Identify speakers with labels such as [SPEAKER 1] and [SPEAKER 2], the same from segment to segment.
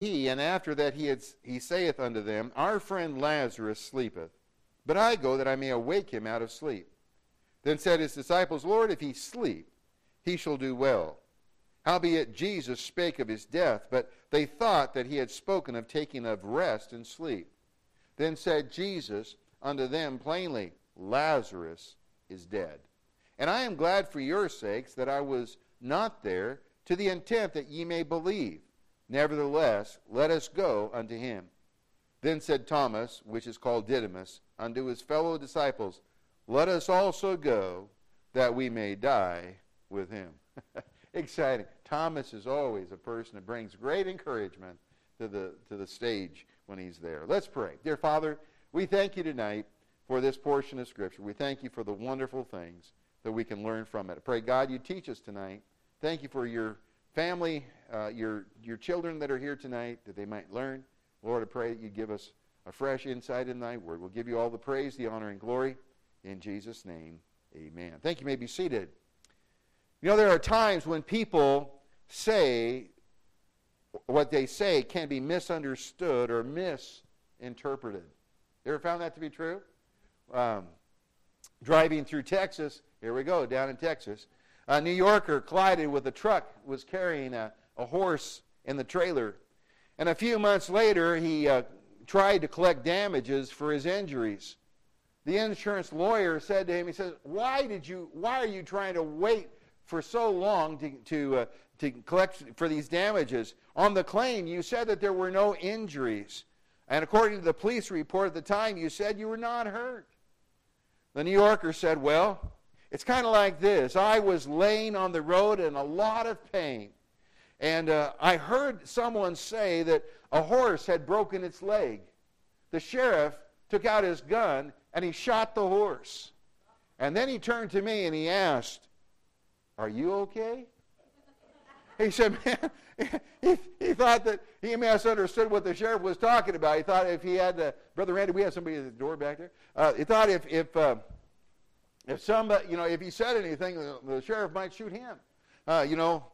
[SPEAKER 1] he, and after that he, had, he saith unto them, Our friend Lazarus sleepeth, but I go that I may awake him out of sleep. Then said his disciples, Lord, if he sleep, he shall do well. Howbeit Jesus spake of his death, but they thought that he had spoken of taking of rest and sleep. Then said Jesus unto them plainly, Lazarus is dead. And I am glad for your sakes that I was not there, to the intent that ye may believe. Nevertheless, let us go unto him. Then said Thomas, which is called Didymus, unto his fellow disciples, Let us also go, that we may die with him. Exciting. Thomas is always a person that brings great encouragement to the, to the stage when he's there. Let's pray. Dear Father, we thank you tonight for this portion of Scripture. We thank you for the wonderful things that we can learn from it. Pray, God, you teach us tonight. Thank you for your family, uh, your, your children that are here tonight, that they might learn. Lord, I pray that you give us a fresh insight in thy word. We'll give you all the praise, the honor, and glory. In Jesus' name, amen. Thank you. you may be seated. You know, there are times when people say what they say can be misunderstood or misinterpreted. You ever found that to be true? Um, driving through Texas, here we go, down in Texas, a New Yorker collided with a truck, was carrying a, a horse in the trailer. And a few months later, he uh, tried to collect damages for his injuries. The insurance lawyer said to him, he says, why did you, why are you trying to wait for so long to, to, uh, to collect for these damages? On the claim, you said that there were no injuries. And according to the police report at the time, you said you were not hurt. The New Yorker said, well, it's kind of like this. I was laying on the road in a lot of pain. And uh, I heard someone say that a horse had broken its leg. The sheriff took out his gun and he shot the horse. And then he turned to me and he asked, Are you okay? He said, Man, he, he thought that he misunderstood what the sheriff was talking about. He thought if he had, uh, Brother Randy, we have somebody at the door back there. Uh, he thought if, if, uh, if somebody, you know, if he said anything, the, the sheriff might shoot him. Uh, you know,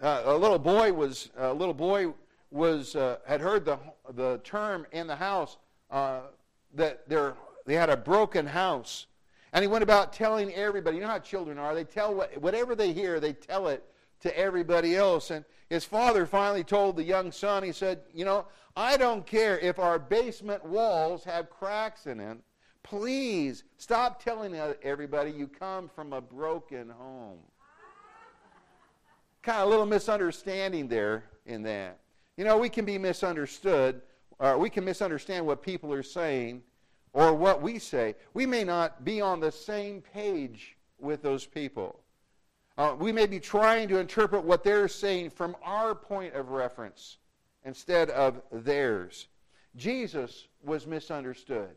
[SPEAKER 1] uh, a little boy was a little boy was uh, had heard the the term in the house uh, that there they had a broken house, and he went about telling everybody. You know how children are; they tell what, whatever they hear, they tell it to everybody else. And his father finally told the young son, he said, "You know, I don't care if our basement walls have cracks in it." Please stop telling everybody you come from a broken home. Kind of a little misunderstanding there in that. You know, we can be misunderstood, or we can misunderstand what people are saying or what we say. We may not be on the same page with those people. Uh, we may be trying to interpret what they're saying from our point of reference instead of theirs. Jesus was misunderstood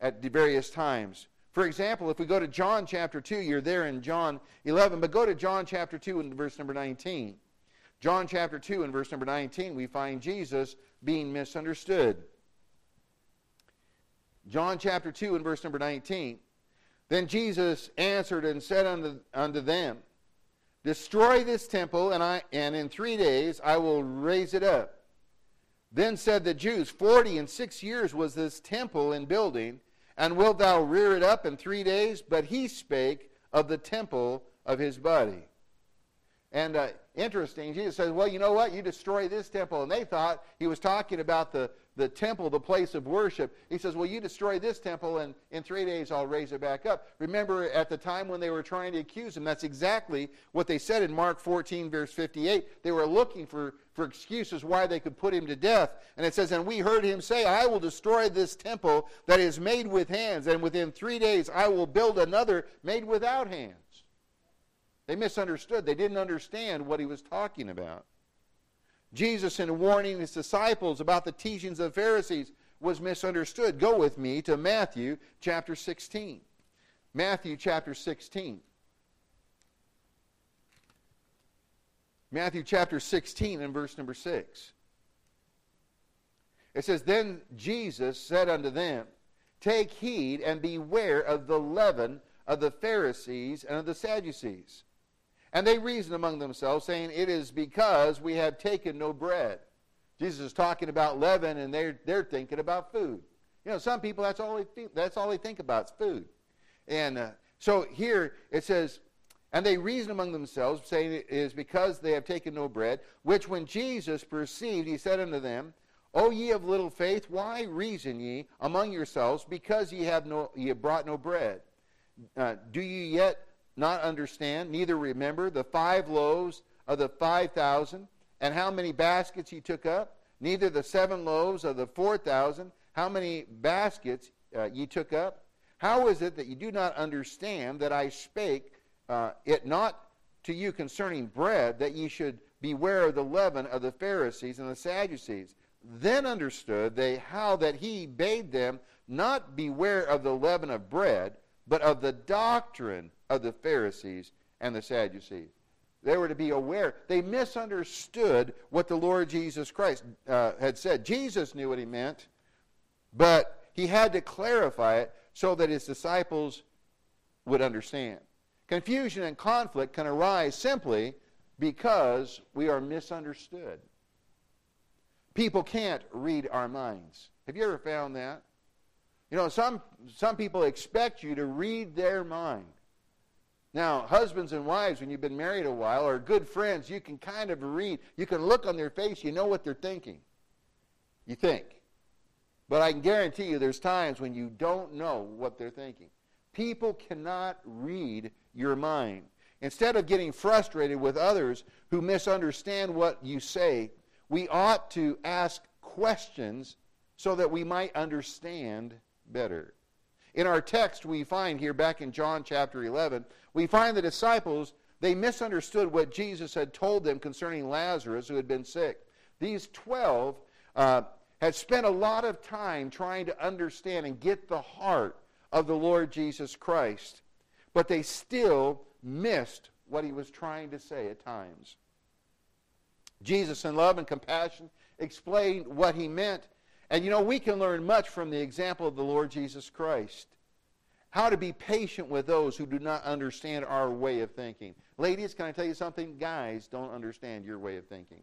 [SPEAKER 1] at the various times. For example, if we go to John chapter 2, you're there in John 11, but go to John chapter 2 and verse number 19. John chapter 2 and verse number 19, we find Jesus being misunderstood. John chapter 2 and verse number 19. Then Jesus answered and said unto, unto them, Destroy this temple, and, I, and in three days I will raise it up. Then said the Jews, Forty and six years was this temple in building, and wilt thou rear it up in three days? But he spake of the temple of his body. And uh, interesting, Jesus says, Well, you know what? You destroy this temple. And they thought he was talking about the, the temple, the place of worship. He says, Well, you destroy this temple, and in three days I'll raise it back up. Remember, at the time when they were trying to accuse him, that's exactly what they said in Mark 14, verse 58. They were looking for, for excuses why they could put him to death. And it says, And we heard him say, I will destroy this temple that is made with hands, and within three days I will build another made without hands. They misunderstood. They didn't understand what he was talking about. Jesus, in warning his disciples about the teachings of the Pharisees, was misunderstood. Go with me to Matthew chapter 16. Matthew chapter 16. Matthew chapter 16 and verse number 6. It says, Then Jesus said unto them, Take heed and beware of the leaven of the Pharisees and of the Sadducees. And they reasoned among themselves, saying, It is because we have taken no bread. Jesus is talking about leaven, and they're, they're thinking about food. You know, some people, that's all they, think, that's all they think about is food. And uh, so here it says, and they reason among themselves, saying it is because they have taken no bread, which when Jesus perceived, he said unto them, O ye of little faith, why reason ye among yourselves, because ye have, no, ye have brought no bread? Uh, do ye yet not understand, neither remember the five loaves of the five thousand, and how many baskets he took up? Neither the seven loaves of the four thousand, how many baskets uh, ye took up? How is it that you do not understand that I spake uh, it not to you concerning bread, that ye should beware of the leaven of the Pharisees and the Sadducees? Then understood they how that he bade them not beware of the leaven of bread, but of the doctrine of the Pharisees and the Sadducees. They were to be aware. They misunderstood what the Lord Jesus Christ uh, had said. Jesus knew what he meant, but he had to clarify it so that his disciples would understand. Confusion and conflict can arise simply because we are misunderstood. People can't read our minds. Have you ever found that? You know, some, some people expect you to read their mind. Now, husbands and wives, when you've been married a while, or good friends, you can kind of read. You can look on their face, you know what they're thinking. You think. But I can guarantee you there's times when you don't know what they're thinking. People cannot read your mind. Instead of getting frustrated with others who misunderstand what you say, we ought to ask questions so that we might understand better. In our text, we find here back in John chapter 11, we find the disciples, they misunderstood what Jesus had told them concerning Lazarus who had been sick. These 12 uh, had spent a lot of time trying to understand and get the heart of the Lord Jesus Christ, but they still missed what he was trying to say at times. Jesus, in love and compassion, explained what he meant and you know, we can learn much from the example of the Lord Jesus Christ. How to be patient with those who do not understand our way of thinking. Ladies, can I tell you something? Guys don't understand your way of thinking.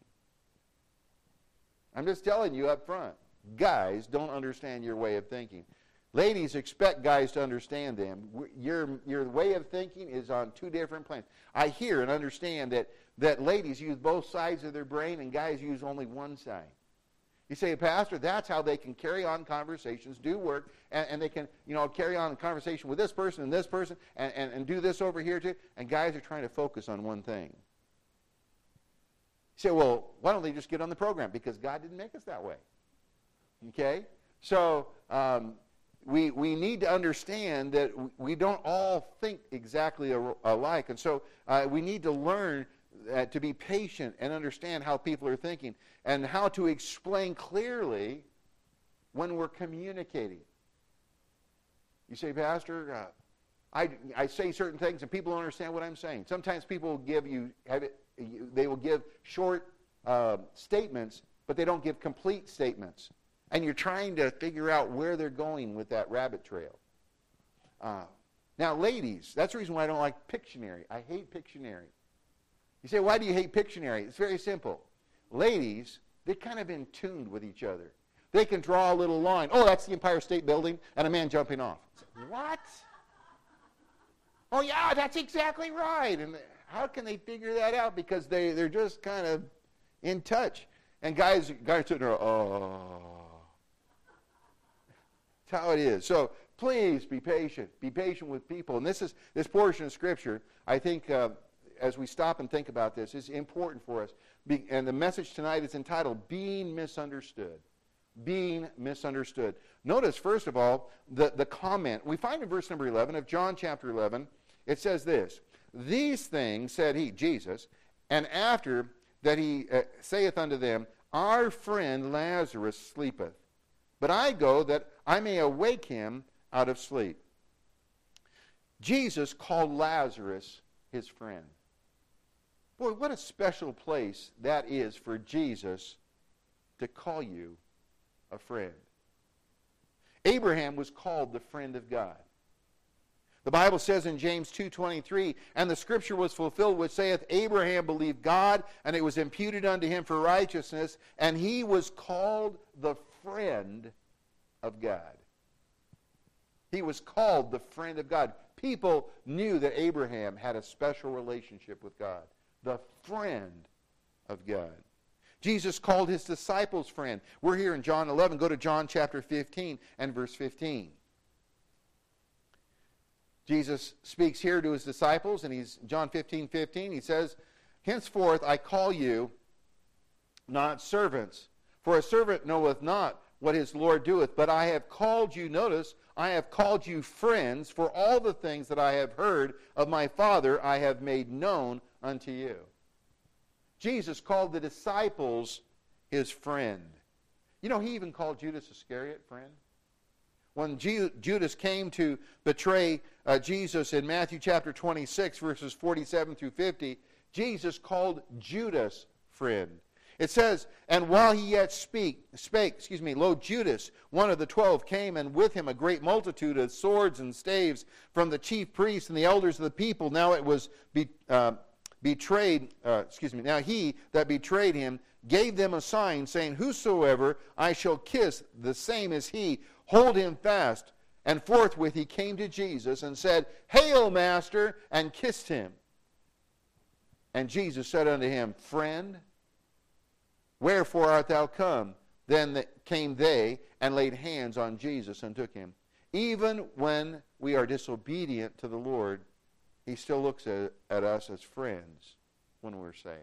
[SPEAKER 1] I'm just telling you up front. Guys don't understand your way of thinking. Ladies expect guys to understand them. Your, your way of thinking is on two different planes. I hear and understand that, that ladies use both sides of their brain and guys use only one side. You say, Pastor, that's how they can carry on conversations, do work, and, and they can, you know, carry on a conversation with this person and this person and, and, and do this over here too. And guys are trying to focus on one thing. You say, well, why don't they just get on the program? Because God didn't make us that way. Okay? So um, we, we need to understand that we don't all think exactly alike. And so uh, we need to learn uh, to be patient and understand how people are thinking and how to explain clearly when we're communicating. You say, Pastor, uh, I, I say certain things and people don't understand what I'm saying. Sometimes people will give you, it, they will give short uh, statements, but they don't give complete statements. And you're trying to figure out where they're going with that rabbit trail. Uh, now, ladies, that's the reason why I don't like Pictionary. I hate Pictionary. You say, why do you hate Pictionary? It's very simple. Ladies, they're kind of in tuned with each other. They can draw a little line. Oh, that's the Empire State Building, and a man jumping off. What? Oh, yeah, that's exactly right. And how can they figure that out? Because they, they're just kind of in touch. And guys, guys sitting there, oh. That's how it is. So please be patient. Be patient with people. And this is this portion of Scripture. I think uh, as we stop and think about this, is important for us. Be, and the message tonight is entitled Being Misunderstood. Being Misunderstood. Notice, first of all, the, the comment. We find in verse number 11 of John chapter 11, it says this These things said he, Jesus, and after that he uh, saith unto them, Our friend Lazarus sleepeth, but I go that I may awake him out of sleep. Jesus called Lazarus his friend. Boy, what a special place that is for Jesus to call you a friend. Abraham was called the friend of God. The Bible says in James 2:23, "And the scripture was fulfilled which saith, Abraham believed God, and it was imputed unto him for righteousness, and he was called the friend of God." He was called the friend of God. People knew that Abraham had a special relationship with God, the friend of God. Jesus called his disciples friend. We're here in John 11. Go to John chapter 15 and verse 15. Jesus speaks here to his disciples, and he's John 15, 15. He says, Henceforth I call you not servants, for a servant knoweth not what his Lord doeth, but I have called you, notice, I have called you friends, for all the things that I have heard of my Father I have made known unto you. Jesus called the disciples his friend. You know, he even called Judas Iscariot friend. When Judas came to betray uh, Jesus in Matthew chapter 26, verses 47 through 50, Jesus called Judas friend. It says, And while he yet speak, spake, excuse me, lo, Judas, one of the twelve, came, and with him a great multitude of swords and staves from the chief priests and the elders of the people. Now it was be, uh, betrayed, uh, excuse me, now he that betrayed him gave them a sign, saying, Whosoever I shall kiss, the same as he, hold him fast. And forthwith he came to Jesus and said, Hail, Master, and kissed him. And Jesus said unto him, Friend, wherefore art thou come? Then came they and laid hands on Jesus and took him. Even when we are disobedient to the Lord, he still looks at, at us as friends when we're saved.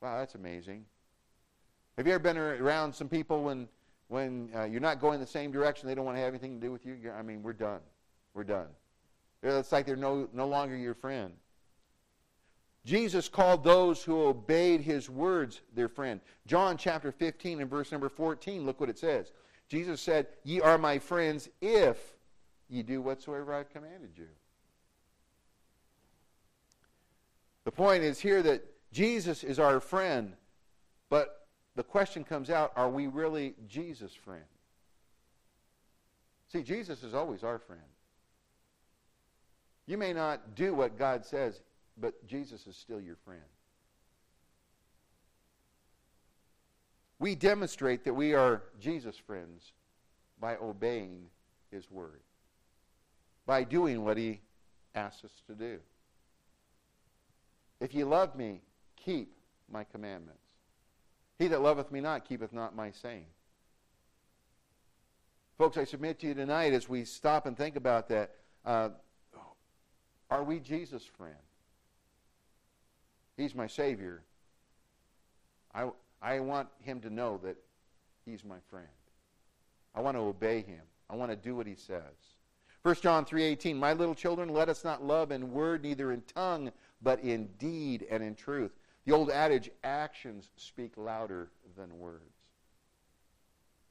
[SPEAKER 1] Wow, that's amazing. Have you ever been around some people when when uh, you're not going the same direction, they don't want to have anything to do with you? I mean, we're done. We're done. It's like they're no, no longer your friend. Jesus called those who obeyed his words their friend. John chapter 15 and verse number 14, look what it says. Jesus said, Ye are my friends if ye do whatsoever I've commanded you. The point is here that Jesus is our friend, but the question comes out are we really Jesus' friend? See, Jesus is always our friend. You may not do what God says, but Jesus is still your friend. We demonstrate that we are Jesus' friends by obeying his word by doing what he asks us to do. If ye love me, keep my commandments. He that loveth me not keepeth not my saying. Folks, I submit to you tonight as we stop and think about that, uh, are we Jesus' friend? He's my Savior. I, I want him to know that he's my friend. I want to obey him. I want to do what he says. 1 John 3:18 My little children let us not love in word neither in tongue but in deed and in truth. The old adage actions speak louder than words.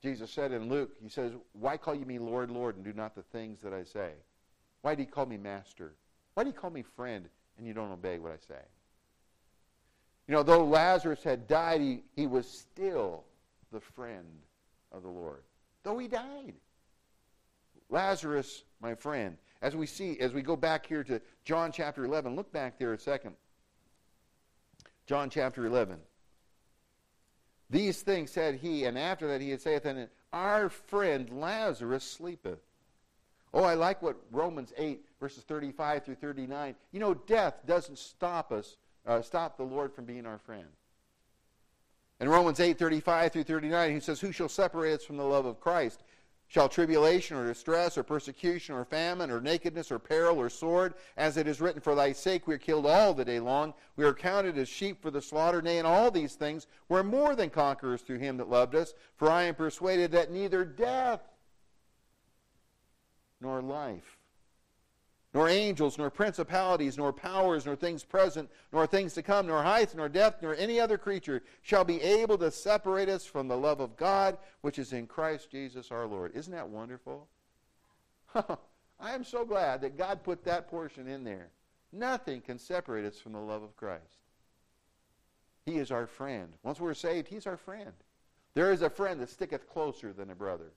[SPEAKER 1] Jesus said in Luke, he says, "Why call you me Lord, Lord and do not the things that I say? Why do you call me master? Why do you call me friend and you don't obey what I say?" You know, though Lazarus had died, he, he was still the friend of the Lord. Though he died. Lazarus, my friend, as we see, as we go back here to John chapter 11, look back there a second. John chapter 11. These things said he, and after that he saith unto Our friend Lazarus sleepeth. Oh, I like what Romans 8, verses 35 through 39. You know, death doesn't stop us, uh, stop the Lord from being our friend. In Romans 8, 35 through 39, he says, Who shall separate us from the love of Christ? Shall tribulation or distress or persecution or famine or nakedness or peril or sword, as it is written, For thy sake we are killed all the day long. We are counted as sheep for the slaughter. Nay, in all these things we're more than conquerors through him that loved us. For I am persuaded that neither death nor life nor angels, nor principalities, nor powers, nor things present, nor things to come, nor height, nor depth, nor any other creature shall be able to separate us from the love of God which is in Christ Jesus our Lord. Isn't that wonderful? I am so glad that God put that portion in there. Nothing can separate us from the love of Christ. He is our friend. Once we're saved, He's our friend. There is a friend that sticketh closer than a brother.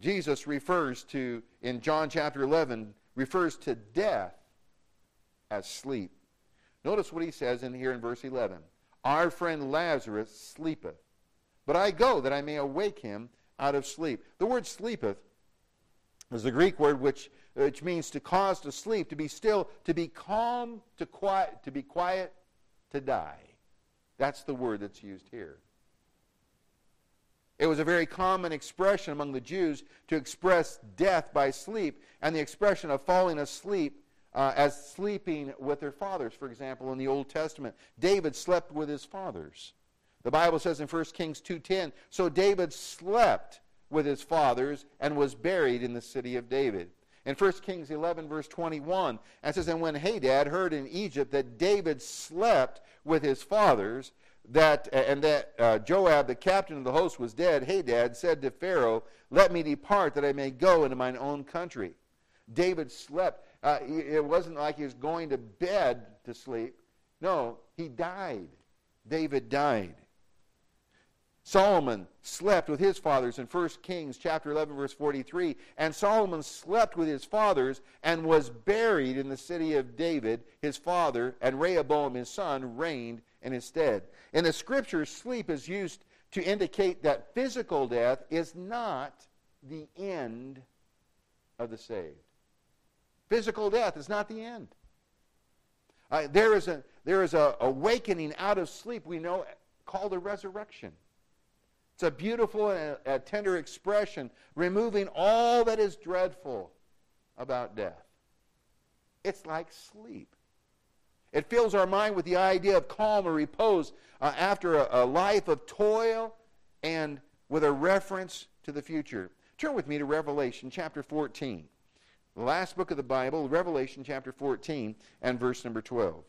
[SPEAKER 1] Jesus refers to, in John chapter 11, refers to death as sleep. Notice what he says in here in verse 11. Our friend Lazarus sleepeth, but I go that I may awake him out of sleep. The word sleepeth is the Greek word which, which means to cause to sleep, to be still, to be calm, to quiet, to be quiet, to die. That's the word that's used here. It was a very common expression among the Jews to express death by sleep, and the expression of falling asleep uh, as sleeping with their fathers. For example, in the Old Testament, David slept with his fathers. The Bible says in 1 Kings 2:10, so David slept with his fathers and was buried in the city of David. In 1 Kings 11, verse 21, it says, And when Hadad heard in Egypt that David slept with his fathers, that and that uh, Joab, the captain of the host, was dead, Hadad said to Pharaoh, Let me depart, that I may go into mine own country. David slept. Uh, it wasn't like he was going to bed to sleep. No, he died. David died. Solomon slept with his fathers in 1 Kings chapter 11 verse 43 and Solomon slept with his fathers and was buried in the city of David his father and Rehoboam his son reigned in his stead. In the scriptures sleep is used to indicate that physical death is not the end of the saved. Physical death is not the end. Uh, there is a there is a awakening out of sleep we know called a resurrection. It's a beautiful and a, a tender expression, removing all that is dreadful about death. It's like sleep. It fills our mind with the idea of calm or repose uh, after a, a life of toil and with a reference to the future. Turn with me to Revelation chapter 14. The last book of the Bible, Revelation chapter 14 and verse number 12.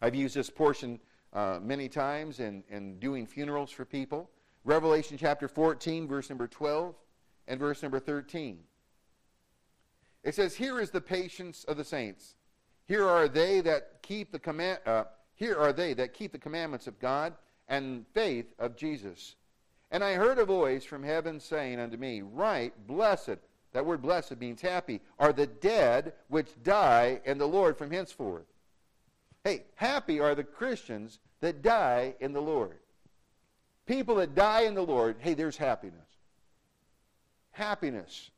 [SPEAKER 1] I've used this portion uh, many times in, in doing funerals for people. Revelation chapter 14, verse number 12 and verse number 13. It says, Here is the patience of the saints. Here are they that keep the command, uh, here are they that keep the commandments of God and faith of Jesus. And I heard a voice from heaven saying unto me, Right, blessed, that word blessed means happy, are the dead which die in the Lord from henceforth. Hey, happy are the Christians that die in the Lord. People that die in the Lord, hey, there's happiness. Happiness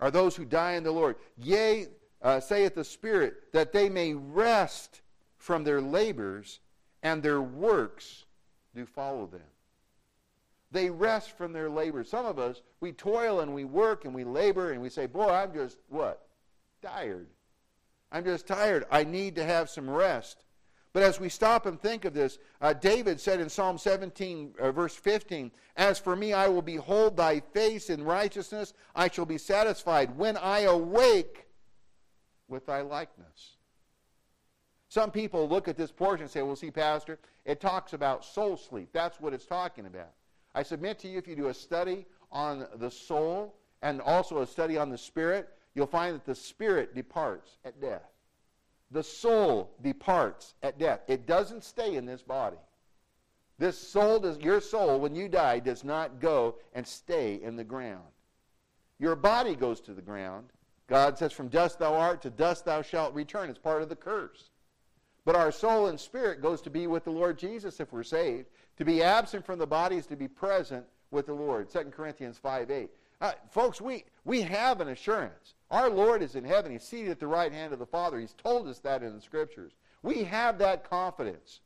[SPEAKER 1] are those who die in the Lord. Yea, uh, saith the Spirit, that they may rest from their labors, and their works do follow them. They rest from their labors. Some of us, we toil and we work and we labor and we say, Boy, I'm just what? Tired. I'm just tired. I need to have some rest. But as we stop and think of this, uh, David said in Psalm 17, uh, verse 15, As for me, I will behold thy face in righteousness. I shall be satisfied when I awake with thy likeness. Some people look at this portion and say, Well, see, Pastor, it talks about soul sleep. That's what it's talking about. I submit to you, if you do a study on the soul and also a study on the spirit, you'll find that the spirit departs at death. The soul departs at death. It doesn't stay in this body. This soul, does, your soul, when you die, does not go and stay in the ground. Your body goes to the ground. God says, From dust thou art, to dust thou shalt return. It's part of the curse. But our soul and spirit goes to be with the Lord Jesus if we're saved. To be absent from the body is to be present with the Lord. 2 Corinthians 5 8. Uh, folks, we, we have an assurance. Our Lord is in heaven. He's seated at the right hand of the Father. He's told us that in the Scriptures. We have that confidence.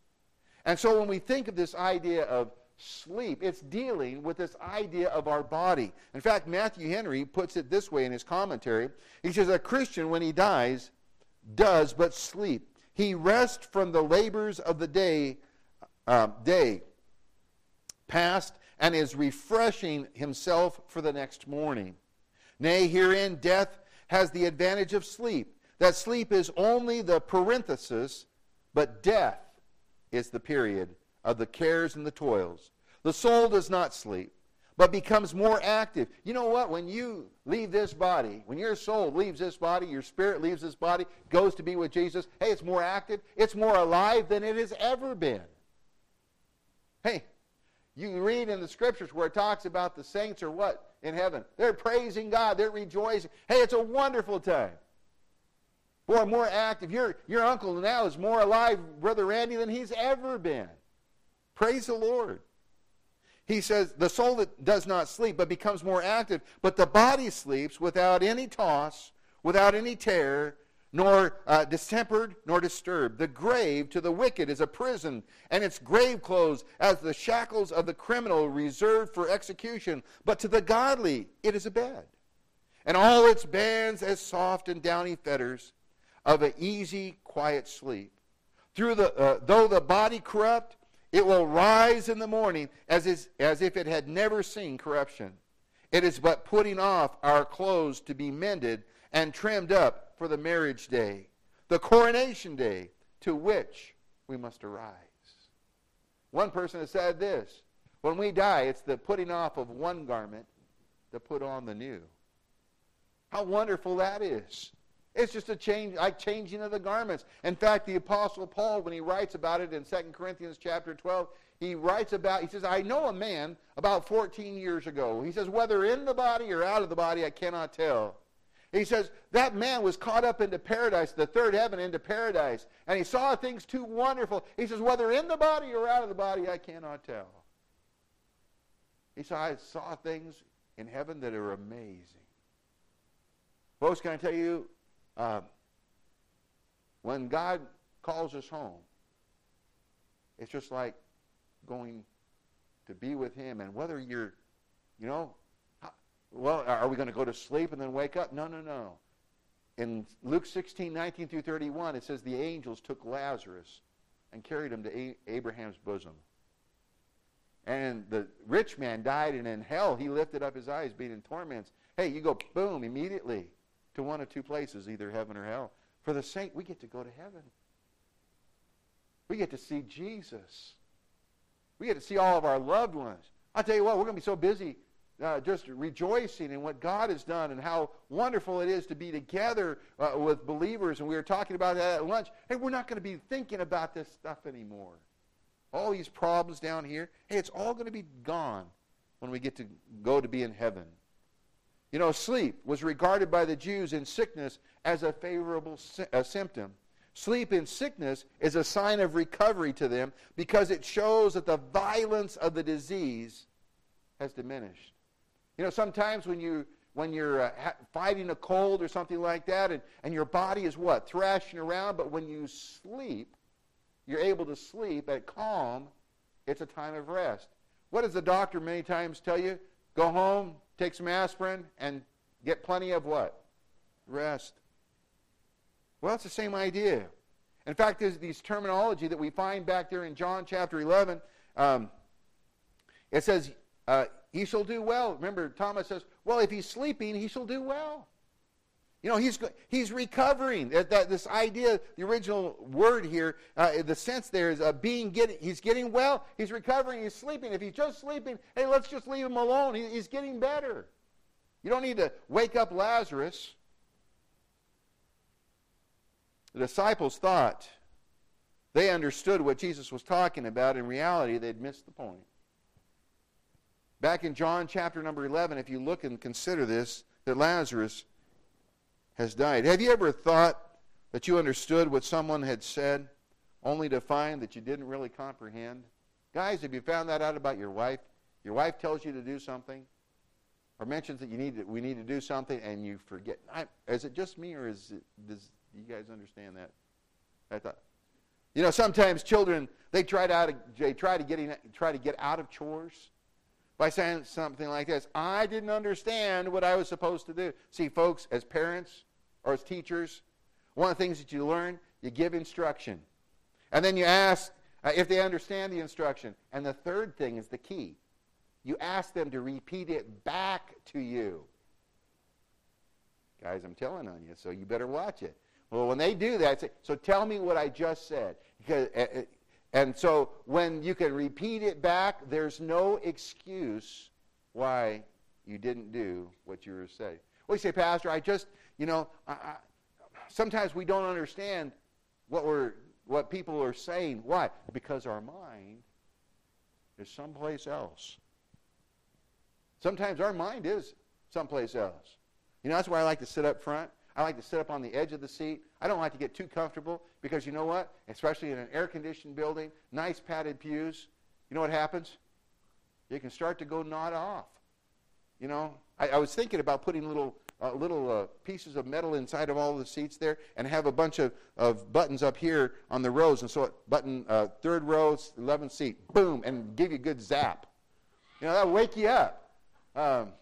[SPEAKER 1] And so when we think of this idea of sleep, it's dealing with this idea of our body. In fact, Matthew Henry puts it this way in his commentary. He says, A Christian, when he dies, does but sleep. He rests from the labors of the day, uh, day past and is refreshing himself for the next morning. Nay, herein death has the advantage of sleep. That sleep is only the parenthesis, but death is the period of the cares and the toils. The soul does not sleep, but becomes more active. You know what? When you leave this body, when your soul leaves this body, your spirit leaves this body, goes to be with Jesus, hey, it's more active, it's more alive than it has ever been. Hey, you read in the scriptures where it talks about the saints are what? in heaven. They're praising God. They're rejoicing. Hey, it's a wonderful time. Boy, more active. Your, your uncle now is more alive, Brother Randy, than he's ever been. Praise the Lord. He says, the soul that does not sleep but becomes more active, but the body sleeps without any toss, without any terror, nor uh, distempered, nor disturbed. The grave to the wicked is a prison, and its grave clothes as the shackles of the criminal reserved for execution. But to the godly it is a bed, and all its bands as soft and downy fetters of an easy, quiet sleep. Through the, uh, though the body corrupt, it will rise in the morning as, is, as if it had never seen corruption. It is but putting off our clothes to be mended and trimmed up for the marriage day, the coronation day to which we must arise. One person has said this when we die, it's the putting off of one garment to put on the new. How wonderful that is. It's just a change, like changing of the garments. In fact, the Apostle Paul, when he writes about it in 2 Corinthians chapter 12, he writes about, he says, I know a man about 14 years ago. He says, whether in the body or out of the body, I cannot tell. He says, that man was caught up into paradise, the third heaven into paradise, and he saw things too wonderful. He says, whether in the body or out of the body, I cannot tell. He said, I saw things in heaven that are amazing. Folks, can I tell you, uh, when God calls us home, it's just like going to be with Him. And whether you're, you know, well, are we going to go to sleep and then wake up? No, no, no. In Luke 16, 19 through 31, it says the angels took Lazarus and carried him to Abraham's bosom. And the rich man died, and in hell he lifted up his eyes, being in torments. Hey, you go, boom, immediately to one of two places, either heaven or hell. For the saint, we get to go to heaven. We get to see Jesus. We get to see all of our loved ones. i tell you what, we're going to be so busy uh, just rejoicing in what God has done and how wonderful it is to be together uh, with believers. And we were talking about that at lunch. Hey, we're not going to be thinking about this stuff anymore. All these problems down here, hey, it's all going to be gone when we get to go to be in heaven. You know, sleep was regarded by the Jews in sickness as a favorable sy- a symptom. Sleep in sickness is a sign of recovery to them because it shows that the violence of the disease has diminished. You know, sometimes when you when you're uh, ha- fighting a cold or something like that, and, and your body is what thrashing around, but when you sleep, you're able to sleep at calm. It's a time of rest. What does the doctor many times tell you? Go home, take some aspirin, and get plenty of what? Rest. Well, it's the same idea. In fact, there's these terminology that we find back there in John chapter 11. Um, it says, uh, he shall do well. Remember, Thomas says, well, if he's sleeping, he shall do well. You know, he's, he's recovering. That, this idea, the original word here, uh, the sense there is uh, being getting, he's getting well, he's recovering, he's sleeping. If he's just sleeping, hey, let's just leave him alone. He, he's getting better. You don't need to wake up Lazarus. The disciples thought they understood what Jesus was talking about. In reality, they'd missed the point. Back in John chapter number 11, if you look and consider this, that Lazarus has died. Have you ever thought that you understood what someone had said only to find that you didn't really comprehend? Guys, have you found that out about your wife? Your wife tells you to do something or mentions that you need to, we need to do something and you forget. I, is it just me or is it, does you guys understand that? I thought, you know, sometimes children they try to they try to get in, try to get out of chores by saying something like this I didn't understand what I was supposed to do. See, folks, as parents or as teachers, one of the things that you learn, you give instruction. And then you ask uh, if they understand the instruction. And the third thing is the key you ask them to repeat it back to you. Guys, I'm telling on you, so you better watch it. Well, when they do that, say, so tell me what I just said. Because, uh, uh and so when you can repeat it back, there's no excuse why you didn't do what you were saying. Well, you say, Pastor, I just, you know, I, I, sometimes we don't understand what we're, what people are saying. Why? Because our mind is someplace else. Sometimes our mind is someplace else. You know, that's why I like to sit up front. I like to sit up on the edge of the seat. I don't like to get too comfortable because you know what? Especially in an air conditioned building, nice padded pews, you know what happens? You can start to go nod off. You know, I, I was thinking about putting little uh, little uh, pieces of metal inside of all the seats there and have a bunch of, of buttons up here on the rows. And so, button uh, third row, 11th seat, boom, and give you a good zap. You know, that'll wake you up. Um,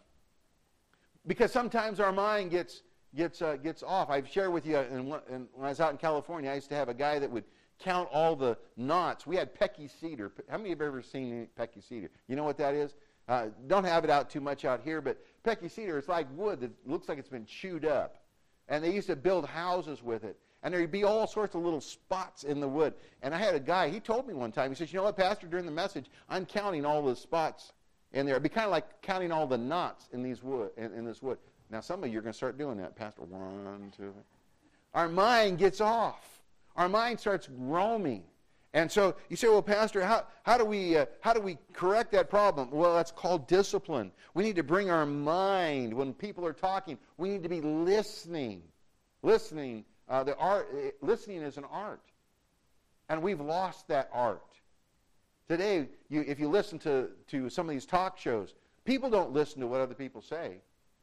[SPEAKER 1] because sometimes our mind gets, gets, uh, gets off. I've shared with you, uh, in, in, when I was out in California, I used to have a guy that would count all the knots. We had Pecky cedar. How many of you have ever seen Pecky cedar? You know what that is? Uh, don't have it out too much out here, but Pecky cedar is like wood that looks like it's been chewed up. And they used to build houses with it. And there'd be all sorts of little spots in the wood. And I had a guy, he told me one time, he says, You know what, Pastor, during the message, I'm counting all the spots in there. It'd be kind of like counting all the knots in these wood in, in this wood. Now some of you are going to start doing that, Pastor. One, two. Our mind gets off. Our mind starts roaming. And so you say, well, Pastor, how, how, do we, uh, how do we correct that problem? Well, that's called discipline. We need to bring our mind, when people are talking, we need to be listening. Listening, uh, the art, uh, listening is an art. And we've lost that art. Today, you, if you listen to, to some of these talk shows, people don't listen to what other people say.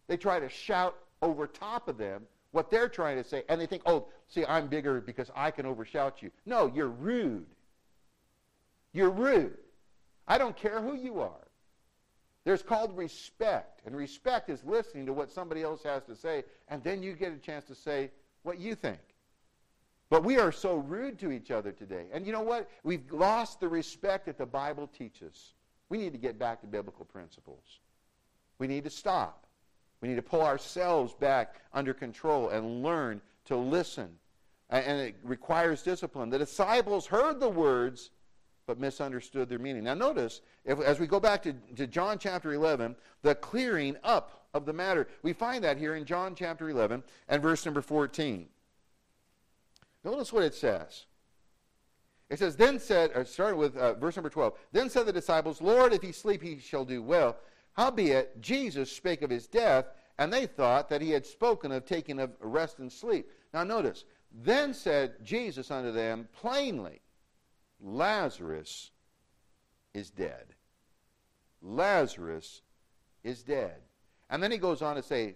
[SPEAKER 1] They try to shout over top of them what they're trying to say, and they think, oh, see, I'm bigger because I can overshout you. No, you're rude. You're rude. I don't care who you are. There's called respect, and respect is listening to what somebody else has to say, and then you get a chance to say what you think. But we are so rude to each other today. And you know what? We've lost the respect that the Bible teaches. We need to get back to biblical principles. We need to stop. We need to pull ourselves back under control and learn to listen. And it requires discipline. The disciples heard the words but misunderstood their meaning. Now, notice, if, as we go back to, to John chapter 11, the clearing up of the matter. We find that here in John chapter 11 and verse number 14. Notice what it says. It says, Then said, or starting with uh, verse number 12, Then said the disciples, Lord, if he sleep, he shall do well. Howbeit, Jesus spake of his death, and they thought that he had spoken of taking of rest and sleep. Now notice, then said Jesus unto them plainly, Lazarus is dead. Lazarus is dead. And then he goes on to say,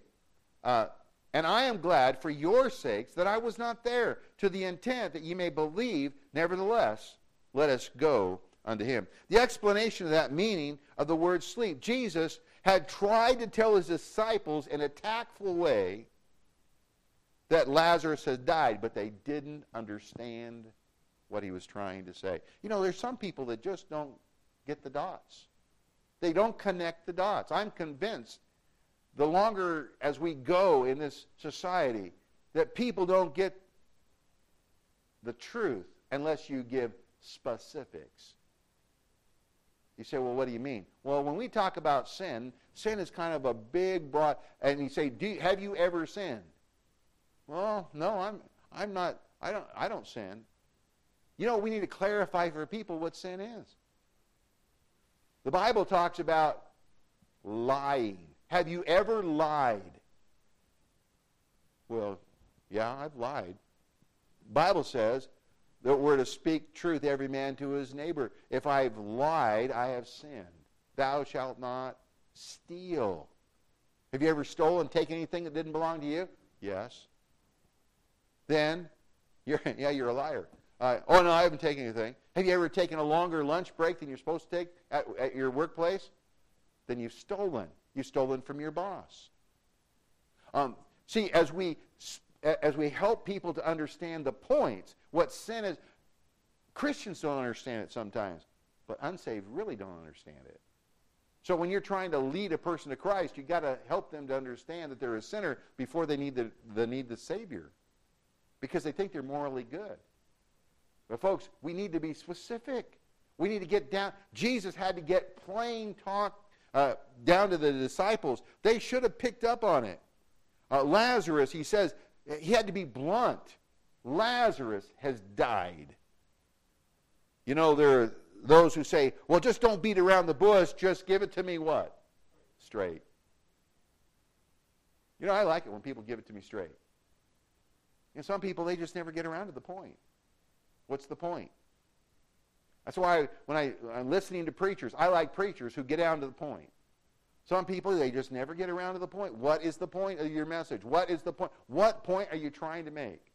[SPEAKER 1] uh, And I am glad for your sakes that I was not there, to the intent that ye may believe, nevertheless, let us go unto him. The explanation of that meaning of the word sleep, Jesus had tried to tell his disciples in a tactful way that Lazarus had died, but they didn't understand what he was trying to say. You know, there's some people that just don't get the dots. They don't connect the dots. I'm convinced the longer as we go in this society that people don't get the truth unless you give specifics. You say, well, what do you mean? Well, when we talk about sin, sin is kind of a big, broad, and you say, do you, have you ever sinned? Well, no, I'm, I'm not, I don't, I don't sin. You know, we need to clarify for people what sin is. The Bible talks about lying. Have you ever lied? Well, yeah, I've lied. Bible says that we're to speak truth every man to his neighbor. If I've lied, I have sinned. Thou shalt not steal. Have you ever stolen, taken anything that didn't belong to you? Yes. Then, you're, yeah, you're a liar. Uh, oh, no, I haven't taken anything. Have you ever taken a longer lunch break than you're supposed to take at, at your workplace? Then you've stolen. You've stolen from your boss. Um, see, as we, as we help people to understand the points, what sin is, Christians don't understand it sometimes, but unsaved really don't understand it. So when you're trying to lead a person to Christ, you've got to help them to understand that they're a sinner before they need the, the need the Savior. Because they think they're morally good. But, folks, we need to be specific. We need to get down. Jesus had to get plain talk uh, down to the disciples. They should have picked up on it. Uh, Lazarus, he says, he had to be blunt. Lazarus has died. You know, there are those who say, well, just don't beat around the bush, just give it to me what? straight. You know, I like it when people give it to me straight. And some people, they just never get around to the point. What's the point? That's why when I, I'm listening to preachers, I like preachers who get down to the point. Some people, they just never get around to the point. What is the point of your message? What is the point? What point are you trying to make?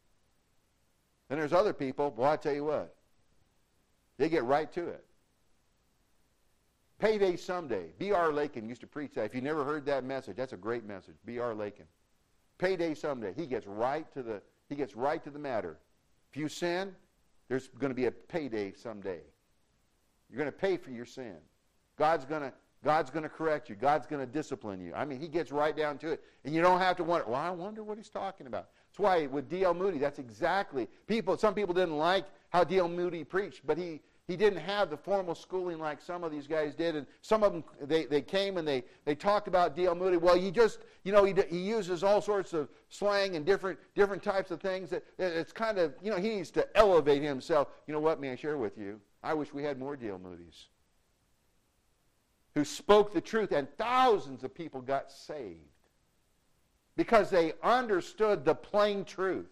[SPEAKER 1] Then there's other people, well, I tell you what, they get right to it. Payday someday. B.R. Lakin used to preach that. If you never heard that message, that's a great message. B.R. Lakin. Payday someday. He gets right to the he gets right to the matter. If you sin, there's going to be a payday someday. You're going to pay for your sin. God's going to God's going to correct you. God's going to discipline you. I mean, he gets right down to it. And you don't have to wonder, well, I wonder what he's talking about. That's why with D.L. Moody, that's exactly, people, some people didn't like how D.L. Moody preached, but he, he didn't have the formal schooling like some of these guys did. And some of them, they, they came and they, they talked about D.L. Moody. Well, he just, you know, he, he uses all sorts of slang and different, different types of things. That, it's kind of, you know, he needs to elevate himself. You know what, may I share with you? I wish we had more D.L. Moody's who spoke the truth, and thousands of people got saved because they understood the plain truth.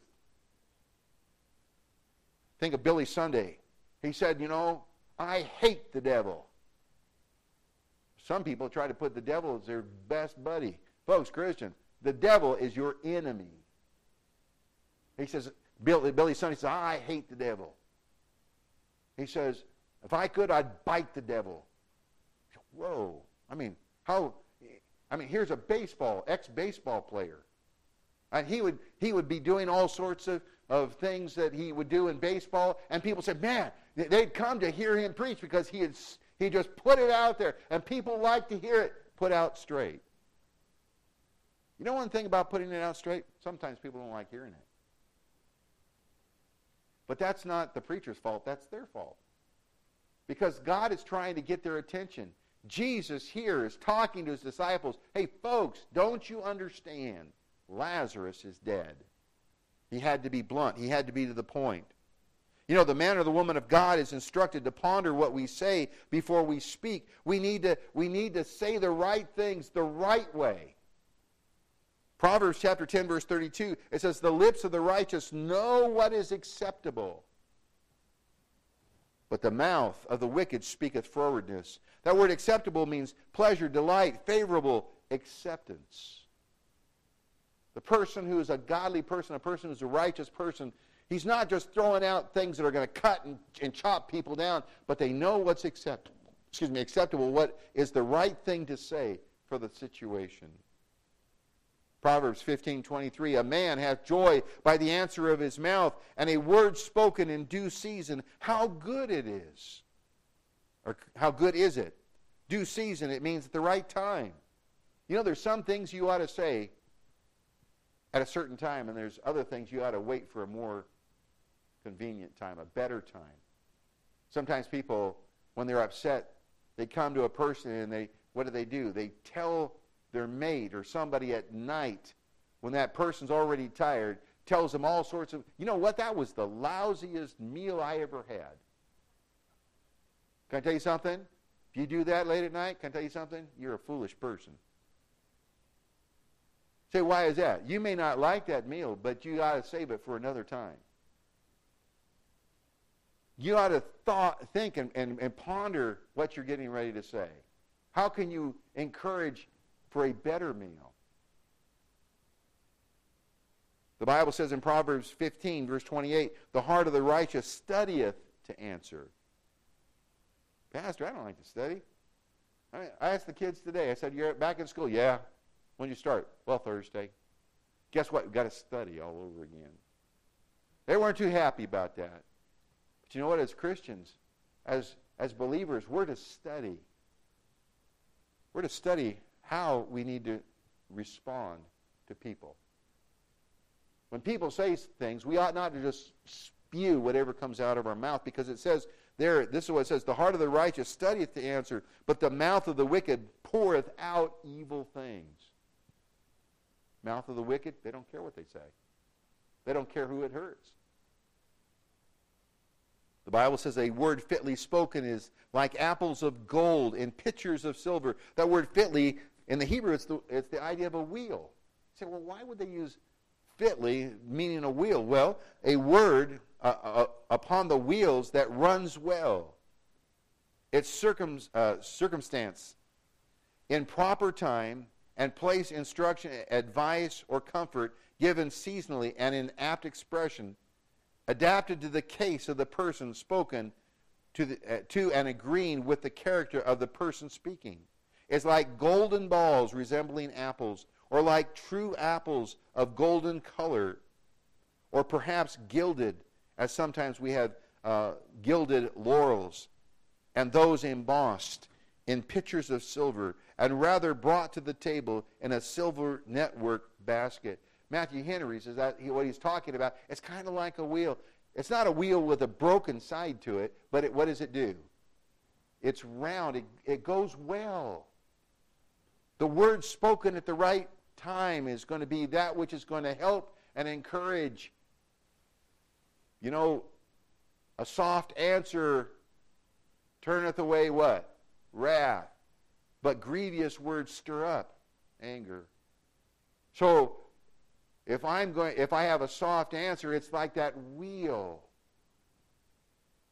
[SPEAKER 1] Think of Billy Sunday. He said, You know, I hate the devil. Some people try to put the devil as their best buddy. Folks, Christians, the devil is your enemy. He says, Billy, Billy Sunday says, I hate the devil. He says, if I could, I'd bite the devil. Whoa. I mean, how I mean, here's a baseball, ex-baseball player. And he would he would be doing all sorts of, of things that he would do in baseball, and people said, Man, they'd come to hear him preach because he had he just put it out there, and people like to hear it put out straight. You know one thing about putting it out straight? Sometimes people don't like hearing it. But that's not the preacher's fault, that's their fault. Because God is trying to get their attention. Jesus here is talking to his disciples. Hey, folks, don't you understand? Lazarus is dead. He had to be blunt. He had to be to the point. You know, the man or the woman of God is instructed to ponder what we say before we speak. We need to, we need to say the right things the right way. Proverbs chapter 10, verse 32, it says, The lips of the righteous know what is acceptable, but the mouth of the wicked speaketh frowardness. That word acceptable means pleasure, delight, favorable, acceptance. The person who is a godly person, a person who's a righteous person, he's not just throwing out things that are going to cut and, and chop people down, but they know what's acceptable. Excuse me, acceptable, what is the right thing to say for the situation. Proverbs 15:23 A man hath joy by the answer of his mouth and a word spoken in due season how good it is or how good is it? Due season, it means at the right time. You know, there's some things you ought to say at a certain time, and there's other things you ought to wait for a more convenient time, a better time. Sometimes people, when they're upset, they come to a person and they, what do they do? They tell their mate or somebody at night when that person's already tired, tells them all sorts of, you know what? That was the lousiest meal I ever had. Can I tell you something? If you do that late at night, can I tell you something? You're a foolish person. Say, why is that? You may not like that meal, but you ought to save it for another time. You ought to thought, think and, and, and ponder what you're getting ready to say. How can you encourage for a better meal? The Bible says in Proverbs 15, verse 28, the heart of the righteous studieth to answer, Pastor, I don't like to study. I, mean, I asked the kids today, I said, You're back in school? Yeah. When you start? Well, Thursday. Guess what? We've got to study all over again. They weren't too happy about that. But you know what? As Christians, as, as believers, we're to study. We're to study how we need to respond to people. When people say things, we ought not to just spew whatever comes out of our mouth because it says there, this is what it says The heart of the righteous studieth to answer, but the mouth of the wicked poureth out evil things. Mouth of the wicked, they don't care what they say, they don't care who it hurts. The Bible says a word fitly spoken is like apples of gold in pitchers of silver. That word fitly, in the Hebrew, it's the, it's the idea of a wheel. You say, well, why would they use fitly, meaning a wheel? Well, a word uh, uh, upon the wheels that runs well. It's circum, uh, circumstance in proper time and place instruction, advice, or comfort given seasonally and in apt expression, adapted to the case of the person spoken to, the, uh, to and agreeing with the character of the person speaking. It's like golden balls resembling apples, or like true apples of golden color, or perhaps gilded, as sometimes we have uh, gilded laurels, and those embossed in pitchers of silver, and rather brought to the table in a silver network basket. Matthew Henry says that he, what he's talking about, it's kind of like a wheel. It's not a wheel with a broken side to it, but it, what does it do? It's round. It, it goes well. The word spoken at the right time is going to be that which is going to help and encourage. You know, a soft answer turneth away what? Wrath. But grievous words stir up anger. So if I'm going if I have a soft answer, it's like that wheel.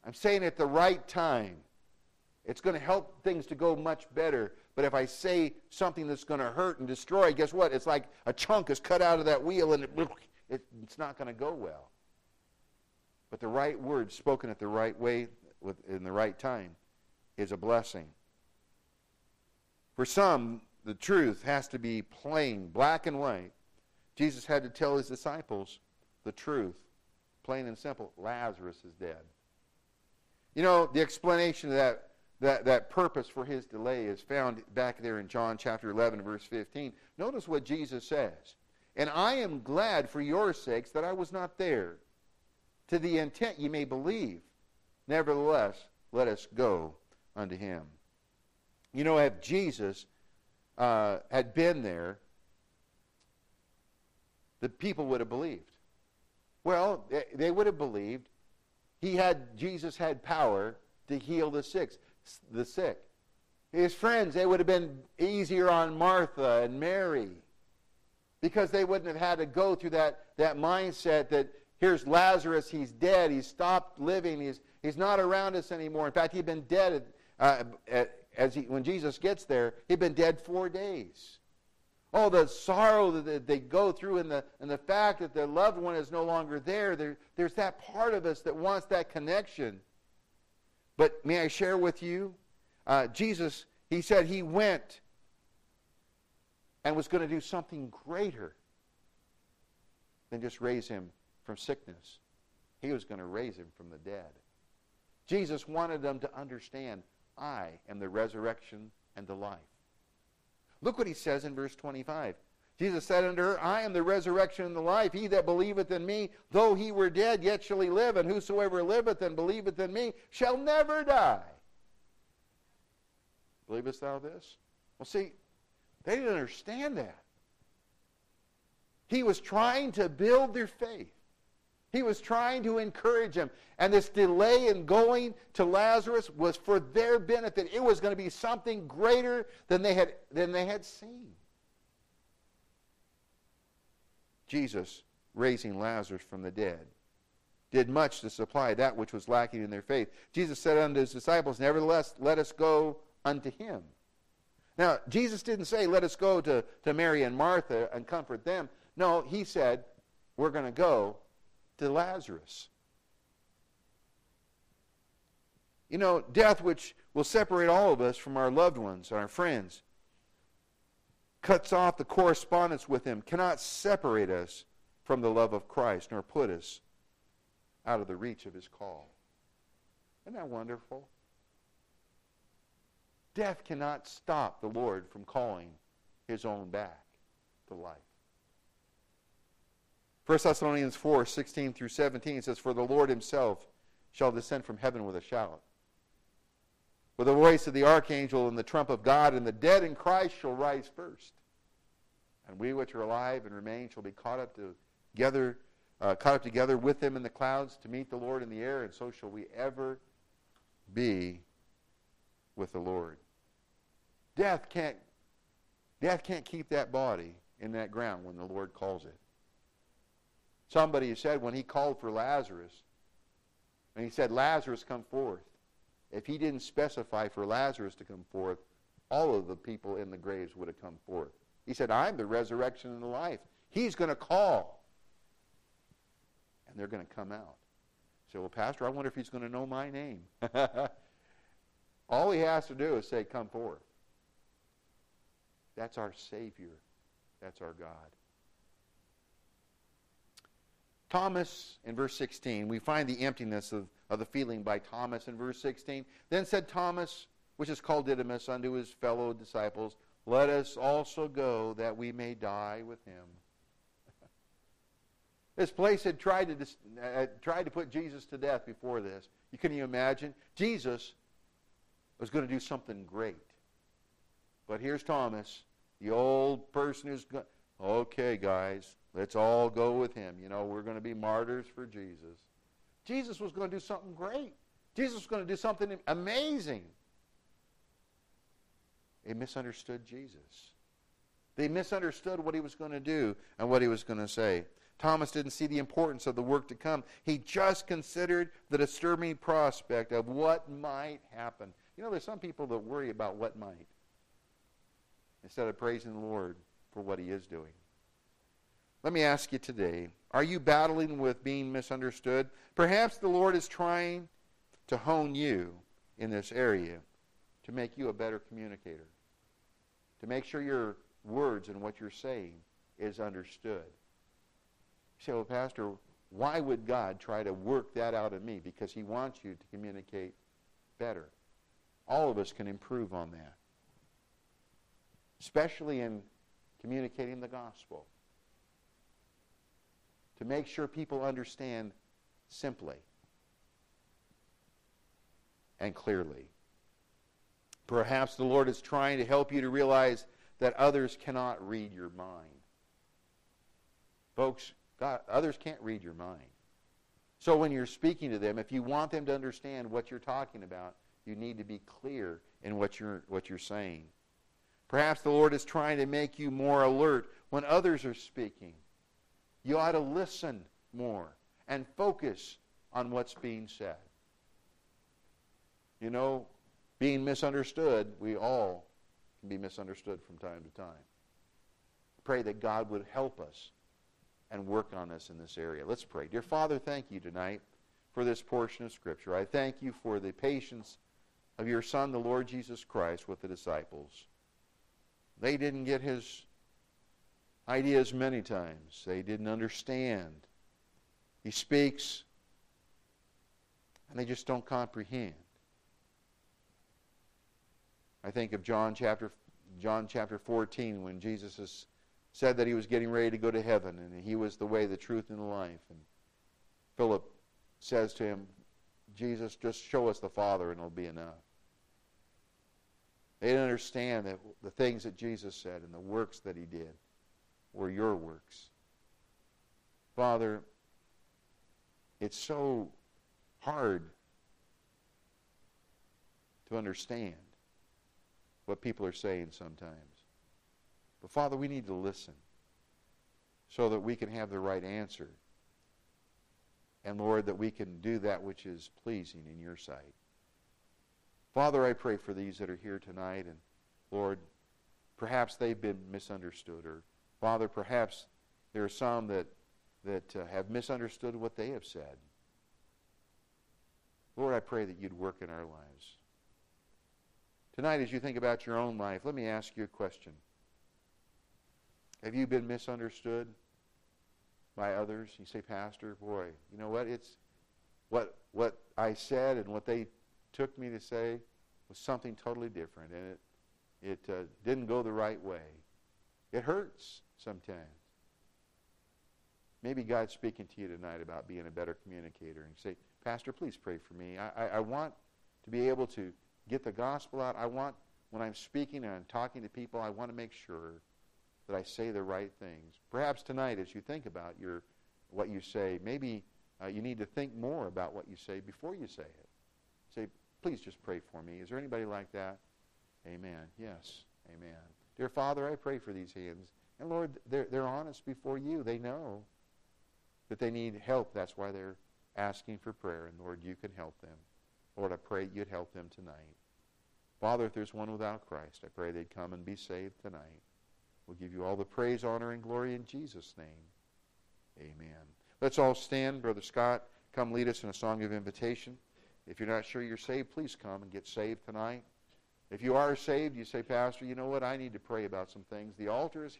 [SPEAKER 1] I'm saying at the right time. It's going to help things to go much better. But if I say something that's going to hurt and destroy, guess what? It's like a chunk is cut out of that wheel and it, it, it's not going to go well. But the right word spoken at the right way with, in the right time is a blessing. For some, the truth has to be plain, black and white. Jesus had to tell his disciples the truth, plain and simple. Lazarus is dead. You know, the explanation of that, that, that purpose for his delay is found back there in John chapter 11, verse 15. Notice what Jesus says. And I am glad for your sakes that I was not there, to the intent ye may believe. Nevertheless, let us go unto him. You know, if Jesus uh, had been there, the people would have believed. Well, they would have believed he had Jesus had power to heal the sick. The sick. His friends, it would have been easier on Martha and Mary because they wouldn't have had to go through that, that mindset that here's Lazarus, he's dead, he's stopped living, he's, he's not around us anymore. In fact, he'd been dead uh, as he, when Jesus gets there, he'd been dead four days. Oh, the sorrow that they go through and the, and the fact that their loved one is no longer there, there, there's that part of us that wants that connection. But may I share with you? Uh, Jesus, he said he went and was going to do something greater than just raise him from sickness. He was going to raise him from the dead. Jesus wanted them to understand I am the resurrection and the life. Look what he says in verse 25. Jesus said unto her, I am the resurrection and the life. He that believeth in me, though he were dead, yet shall he live. And whosoever liveth and believeth in me shall never die. Believest thou this? Well, see, they didn't understand that. He was trying to build their faith. He was trying to encourage them. And this delay in going to Lazarus was for their benefit. It was going to be something greater than they had, than they had seen. Jesus, raising Lazarus from the dead, did much to supply that which was lacking in their faith. Jesus said unto his disciples, Nevertheless, let us go unto him. Now, Jesus didn't say, Let us go to, to Mary and Martha and comfort them. No, he said, We're going to go to Lazarus. You know, death, which will separate all of us from our loved ones, and our friends, cuts off the correspondence with Him, cannot separate us from the love of Christ, nor put us out of the reach of His call. Isn't that wonderful? Death cannot stop the Lord from calling His own back to life. 1 Thessalonians 4 16 through 17 says, For the Lord himself shall descend from heaven with a shout, with the voice of the archangel and the trump of God, and the dead in Christ shall rise first. And we which are alive and remain shall be caught up together, uh, caught up together with them in the clouds to meet the Lord in the air, and so shall we ever be with the Lord. Death can't Death can't keep that body in that ground when the Lord calls it. Somebody said when he called for Lazarus, and he said, Lazarus, come forth. If he didn't specify for Lazarus to come forth, all of the people in the graves would have come forth. He said, I'm the resurrection and the life. He's going to call. And they're going to come out. Say, well, Pastor, I wonder if he's going to know my name. all he has to do is say, come forth. That's our Savior. That's our God. Thomas, in verse 16, we find the emptiness of, of the feeling by Thomas in verse 16. Then said Thomas, which is called Didymus, unto his fellow disciples, Let us also go that we may die with him. this place had tried to, uh, tried to put Jesus to death before this. You can you imagine? Jesus was going to do something great. But here's Thomas, the old person who's going, okay, guys, let's all go with him. You know, we're going to be martyrs for Jesus. Jesus was going to do something great. Jesus was going to do something amazing. They misunderstood Jesus. They misunderstood what he was going to do and what he was going to say. Thomas didn't see the importance of the work to come. He just considered the disturbing prospect of what might happen. You know, there's some people that worry about what might instead of praising the Lord for what he is doing. Let me ask you today are you battling with being misunderstood? Perhaps the Lord is trying to hone you in this area to make you a better communicator, to make sure your words and what you're saying is understood. You say, well, Pastor, why would God try to work that out in me? Because he wants you to communicate better. All of us can improve on that especially in communicating the gospel, to make sure people understand simply and clearly. Perhaps the Lord is trying to help you to realize that others cannot read your mind. Folks, God, others can't read your mind. So when you're speaking to them, if you want them to understand what you're talking about, you need to be clear in what you're, what you're saying. Perhaps the Lord is trying to make you more alert when others are speaking. You ought to listen more and focus on what's being said. You know, being misunderstood, we all can be misunderstood from time to time. Pray that God would help us and work on us in this area. Let's pray. Dear Father, thank you tonight for this portion of Scripture. I thank you for the patience of your Son, the Lord Jesus Christ, with the disciples. They didn't get his ideas many times. They didn't understand. He speaks, and they just don't comprehend. I think of John chapter John chapter 14 when Jesus has said that he was getting ready to go to heaven and he was the way, the truth, and the life. And Philip says to him, Jesus, just show us the Father and it'll be enough. They didn't understand that the things that Jesus said and the works that he did were your works. Father, it's so hard to understand what people are saying sometimes. But Father, we need to listen so that we can have the right answer. And Lord, that we can do that which is pleasing in your sight. Father, I pray for these that are here tonight, and Lord, perhaps they've been misunderstood, or Father, perhaps there are some that that uh, have misunderstood what they have said. Lord, I pray that you'd work in our lives. Tonight, as you think about your own life, let me ask you a question. Have you been misunderstood by others? You say, Pastor, boy, you know what? It's what what I said and what they took me to say was something totally different, and it it uh, didn't go the right way. It hurts sometimes. Maybe God's speaking to you tonight about being a better communicator, and say, Pastor, please pray for me. I, I, I want to be able to get the gospel out. I want, when I'm speaking and I'm talking to people, I want to make sure that I say the right things. Perhaps tonight, as you think about your what you say, maybe uh, you need to think more about what you say before you say it. Say, please just pray for me. Is there anybody like that? Amen. Yes. Amen. Dear Father, I pray for these hands. And Lord, they're, they're honest before you. They know that they need help. That's why they're asking for prayer. And Lord, you can help them. Lord, I pray you'd help them tonight. Father, if there's one without Christ, I pray they'd come and be saved tonight. We'll give you all the praise, honor, and glory in Jesus' name. Amen. Let's all stand. Brother Scott, come lead us in a song of invitation. If you're not sure you're saved, please come and get saved tonight. If you are saved, you say, Pastor, you know what? I need to pray about some things. The altar is